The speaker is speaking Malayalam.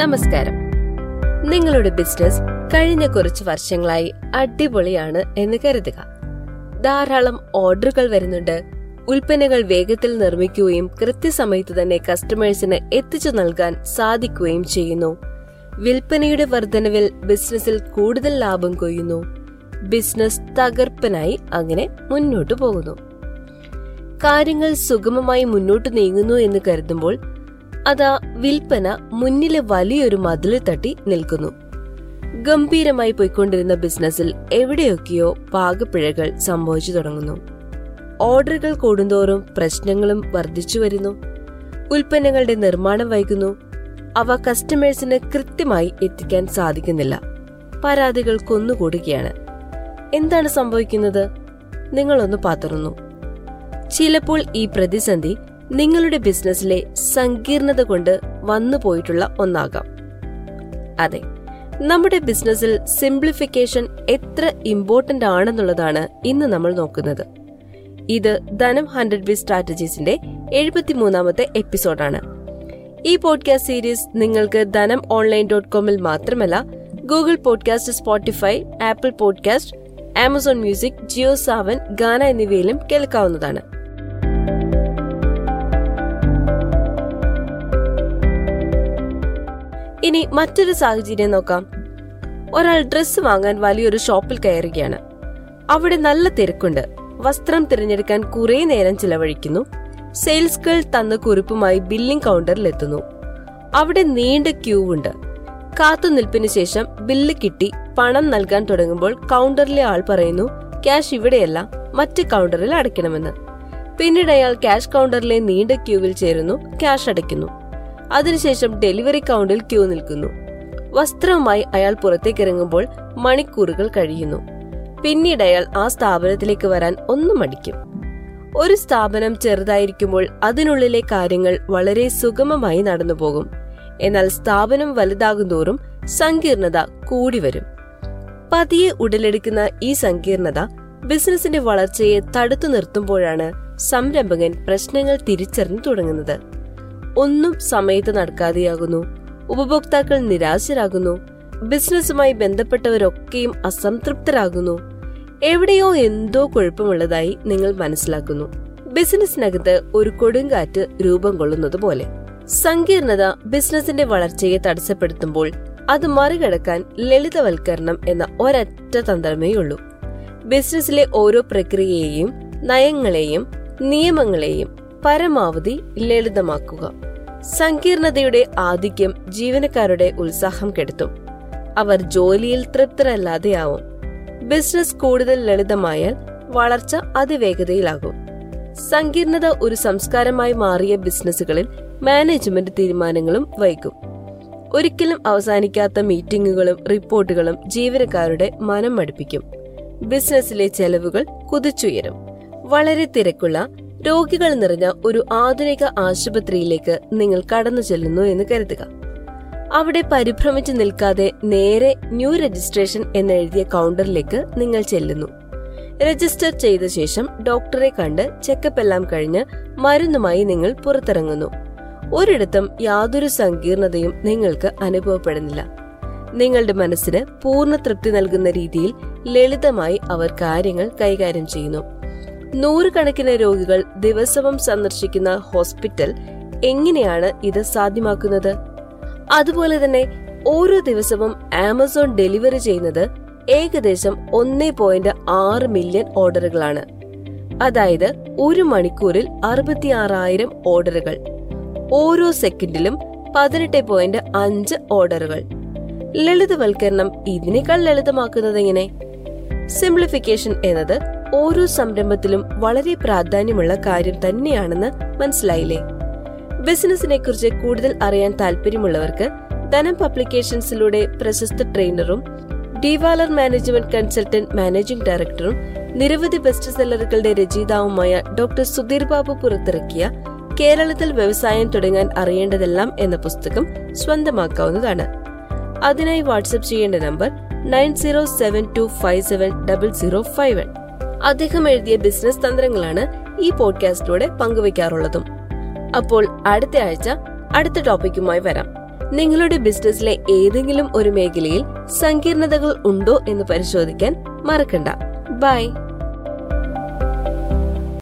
നമസ്കാരം. നിങ്ങളുടെ ബിസിനസ് കഴിഞ്ഞ കുറച്ച് വർഷങ്ങളായി അടിപൊളിയാണ് എന്ന് കരുതുക. ധാരാളം ഓർഡറുകൾ വരുന്നുണ്ട്. ഉൽപ്പന്നങ്ങൾ വേഗത്തിൽ നിർമ്മിക്കുകയും കൃത്യസമയത്ത് തന്നെ കസ്റ്റമേഴ്സിന് എത്തിച്ചു നൽകാൻ സാധിക്കുകയും ചെയ്യുന്നു. വിൽപ്പനയുടെ വർധനവിൽ ബിസിനസ്സിൽ കൂടുതൽ ലാഭം കൊയ്യുന്നു. ബിസിനസ് തകർപ്പനായി അങ്ങനെ മുന്നോട്ടു പോകുന്നു. കാര്യങ്ങൾ സുഗമമായി മുന്നോട്ട് നീങ്ങുന്നു എന്ന് കരുതുമ്പോൾ അതാ വിൽപ്പന മുന്നിലെ വലിയൊരു മതിൽ തട്ടി നിൽക്കുന്നു. ഗംഭീരമായി പോയിക്കൊണ്ടിരുന്ന ബിസിനസ്സിൽ എവിടെയൊക്കെയോ പാകപ്പിഴകൾ സംഭവിച്ചു തുടങ്ങുന്നു. ഓർഡറുകൾ കൂടുന്തോറും പ്രശ്നങ്ങളും വർദ്ധിച്ചു വരുന്നു. ഉൽപ്പന്നങ്ങളുടെ നിർമ്മാണം വൈകുന്നു. അവ കസ്റ്റമേഴ്സിന് കൃത്യമായി എത്തിക്കാൻ സാധിക്കുന്നില്ല. പരാതികൾ കൊന്നുകൂടുകയാണ്. എന്താണ് സംഭവിക്കുന്നത്? നിങ്ങളൊന്ന് പാത്തുറന്നു. ചിലപ്പോൾ ഈ പ്രതിസന്ധി നിങ്ങളുടെ ബിസിനസ്സിലെ സങ്കീർണത കൊണ്ട് വന്നു പോയിട്ടുള്ള ഒന്നാകാം. അതെ നമ്മുടെ ബിസിനസ്സിൽ സിംപ്ലിഫിക്കേഷൻ എത്ര ഇമ്പോർട്ടന്റ് ആണെന്നുള്ളതാണ് ഇന്ന് നമ്മൾ നോക്കുന്നത്. ഇത് ധനം ഹൺഡ്രഡ് ബി സ്ട്രാറ്റജീസിന്റെ എഴുപത്തിമൂന്നാമത്തെ എപ്പിസോഡാണ്. ഈ പോഡ്കാസ്റ്റ് സീരീസ് നിങ്ങൾക്ക് ധനം ഓൺലൈൻ ഡോട്ട് കോമിൽ മാത്രമല്ല Google podcast Spotify Apple podcast Amazon music Jio Saavn Gaana എന്നിവയിലും കേൾക്കാവുന്നതാണ്. ഇനി മറ്റൊരു സാഹചര്യം നോക്കാം. ഒരാൾ ഡ്രസ്സ് വാങ്ങാൻ വലിയൊരു ഷോപ്പിൽ കയറുകയാണ്. അവിടെ നല്ല തിരക്കുണ്ട്. വസ്ത്രം തിരഞ്ഞെടുക്കാൻ കുറെ നേരം ചിലവഴിക്കുന്നു. സെയിൽസ് ഗേൾ തന്ന കുറിപ്പുമായി ബില്ലിംഗ് കൗണ്ടറിൽ എത്തുന്നു. അവിടെ നീണ്ട ക്യൂ ഉണ്ട് കാത്തുനിൽപ്പിന് ശേഷം ബില്ല് കിട്ടി പണം നൽകാൻ തുടങ്ങുമ്പോൾ കൗണ്ടറിലെ ആൾ പറയുന്നു ക്യാഷ് ഇവിടെയല്ല മറ്റ് കൗണ്ടറിൽ അടയ്ക്കണമെന്ന്. പിന്നീട് അയാൾ ക്യാഷ് കൗണ്ടറിലെ നീണ്ട ക്യൂവിൽ ചേരുന്നു ക്യാഷ് അടയ്ക്കുന്നു. അതിനുശേഷം ഡെലിവറി കൗണ്ടിൽ ക്യൂ നിൽക്കുന്നു. വസ്ത്രവുമായി അയാൾ പുറത്തേക്ക് ഇറങ്ങുമ്പോൾ മണിക്കൂറുകൾ കഴിയുന്നു. പിന്നീട് അയാൾ ആ സ്ഥാപനത്തിലേക്ക് വരാൻ ഒന്നും മടിക്കും. ഒരു സ്ഥാപനം ചെറുതായിരിക്കുമ്പോൾ അതിനുള്ളിലെ കാര്യങ്ങൾ വളരെ സുഗമമായി നടന്നു പോകും എന്നാൽ സ്ഥാപനം വലുതാകുന്തോറും സങ്കീർണത കൂടി വരും. പതിയെ ഉടലെടുക്കുന്ന ഈ സങ്കീർണത ബിസിനസിന്റെ വളർച്ചയെ തടുത്തു നിർത്തുമ്പോഴാണ് സംരംഭകൻ പ്രശ്നങ്ങൾ തിരിച്ചറിഞ്ഞു തുടങ്ങുന്നത്. ഒന്നും സമയത്ത് നടക്കാതെയാകുന്നു. ഉപഭോക്താക്കൾ നിരാശരാകുന്നു. ബിസിനസ്സുമായി ബന്ധപ്പെട്ടവരൊക്കെയും അസംതൃപ്തരാകുന്നു. എവിടെയോ എന്തോ കുഴപ്പമുള്ളതായി നിങ്ങൾ മനസ്സിലാക്കുന്നു. ബിസിനസ്സിനകത്ത് ഒരു കൊടുങ്കാറ്റ് രൂപം കൊള്ളുന്നത് പോലെ. സങ്കീർണത ബിസിനസിന്റെ വളർച്ചയെ തടസ്സപ്പെടുത്തുമ്പോൾ അത് മറികടക്കാൻ ലളിതവൽക്കരണം എന്ന ഒരൊറ്റ തന്ത്രമേ ഉള്ളൂ. ബിസിനസ്സിലെ ഓരോ പ്രക്രിയയെയും നയങ്ങളെയും നിയമങ്ങളെയും പരമാവധി ലളിതമാക്കുക. സങ്കീർണതയുടെ ആധിക്യം ജീവനക്കാരുടെ ഉത്സാഹം കെടുത്തും. അവർ ജോലിയിൽ തൃപ്തരല്ലാതെയാവും. ബിസിനസ് കൂടുതൽ ലളിതമായാൽ വളർച്ച അതിവേഗതയിലാകും. സങ്കീർണത ഒരു സംസ്കാരമായി മാറിയ ബിസിനസ്സുകളിൽ മാനേജ്മെന്റ് തീരുമാനങ്ങളും വൈകും ഒരിക്കലും അവസാനിക്കാത്ത മീറ്റിംഗുകളും റിപ്പോർട്ടുകളും ജീവനക്കാരുടെ മനം മടുപ്പിക്കും ബിസിനസ്സിലെ ചെലവുകൾ കുതിച്ചുയരും. വളരെ തിരക്കുള്ള രോഗികൾ നിറഞ്ഞ ഒരു ആധുനിക ആശുപത്രിയിലേക്ക് നിങ്ങൾ കടന്നു ചെല്ലുന്നു എന്ന് കരുതുക. അവിടെ പരിഭ്രമിച്ചു നിൽക്കാതെ നേരെ ന്യൂ രജിസ്ട്രേഷൻ എന്നെഴുതിയ കൗണ്ടറിലേക്ക് നിങ്ങൾ ചെല്ലുന്നു. രജിസ്റ്റർ ചെയ്ത ശേഷം ഡോക്ടറെ കണ്ട് ചെക്കപ്പ് എല്ലാം കഴിഞ്ഞ് മരുന്നുമായി നിങ്ങൾ പുറത്തിറങ്ങുന്നു. ഒരിടത്തും യാതൊരു സങ്കീർണതയും നിങ്ങൾക്ക് അനുഭവപ്പെടുന്നില്ല. നിങ്ങളുടെ മനസ്സിന് പൂർണ തൃപ്തി നൽകുന്ന രീതിയിൽ ലളിതമായി അവർ കാര്യങ്ങൾ കൈകാര്യം ചെയ്യുന്നു. നൂറുകണക്കിന് രോഗികൾ ദിവസവും സന്ദർശിക്കുന്ന ഹോസ്പിറ്റൽ എങ്ങനെയാണ് ഇത് സാധ്യമാക്കുന്നത്? അതുപോലെ തന്നെ ഓരോ ദിവസവും ആമസോൺ ഡെലിവറി ചെയ്യുന്നത് ഏകദേശം ഒന്നേ പോയിന്റ് ആറ് മില്യൺ ഓർഡറുകളാണ്. അതായത് ഒരു മണിക്കൂറിൽ അറുപത്തിയാറായിരം ഓർഡറുകൾ. ഓരോ സെക്കൻഡിലും പതിനെട്ട് പോയിന്റ് അഞ്ച് ഓർഡറുകൾ. ലളിതവൽക്കരണം ഇതിനേക്കാൾ ലളിതമാക്കുന്നത് എങ്ങനെ? സിംപ്ലിഫിക്കേഷൻ എന്നത് ഓരോ സംരംഭത്തിലും വളരെ പ്രാധാന്യമുള്ള കാര്യം തന്നെയാണെന്ന് മനസ്സിലായില്ലേ? ബിസിനസിനെ കുറിച്ച് കൂടുതൽ അറിയാൻ താല്പര്യമുള്ളവർക്ക് ധനം പബ്ലിക്കേഷൻസിലൂടെ പ്രശസ്ത ട്രെയിനറും ഡിവാലർ മാനേജ്മെന്റ് കൺസൾട്ടന്റ് മാനേജിംഗ് ഡയറക്ടറും നിരവധി ബെസ്റ്റ് സെല്ലറുകളുടെ രചയിതാവുമായ ഡോക്ടർ സുധീർ ബാബു പുറത്തിറക്കിയ കേരളത്തിൽ വ്യവസായം തുടങ്ങാൻ അറിയേണ്ടതെല്ലാം എന്ന പുസ്തകം സ്വന്തമാക്കാവുന്നതാണ്. അതിനായി വാട്സ്ആപ്പ് ചെയ്യേണ്ട number nine zero seven two five seven double zero five one. അദ്ദേഹം എഴുതിയ ബിസിനസ് തന്ത്രങ്ങളാണ് ഈ പോഡ്കാസ്റ്റിലൂടെ പങ്കുവയ്ക്കാറുള്ളതും. അപ്പോൾ അടുത്ത ആഴ്ച അടുത്ത ടോപ്പിക്കുമായി വരാം. നിങ്ങളുടെ ബിസിനസ്സിലെ ഏതെങ്കിലും ഒരു മേഖലയിൽ സങ്കീർണതകൾ ഉണ്ടോ എന്ന് പരിശോധിക്കാൻ മറക്കണ്ട. ബൈ.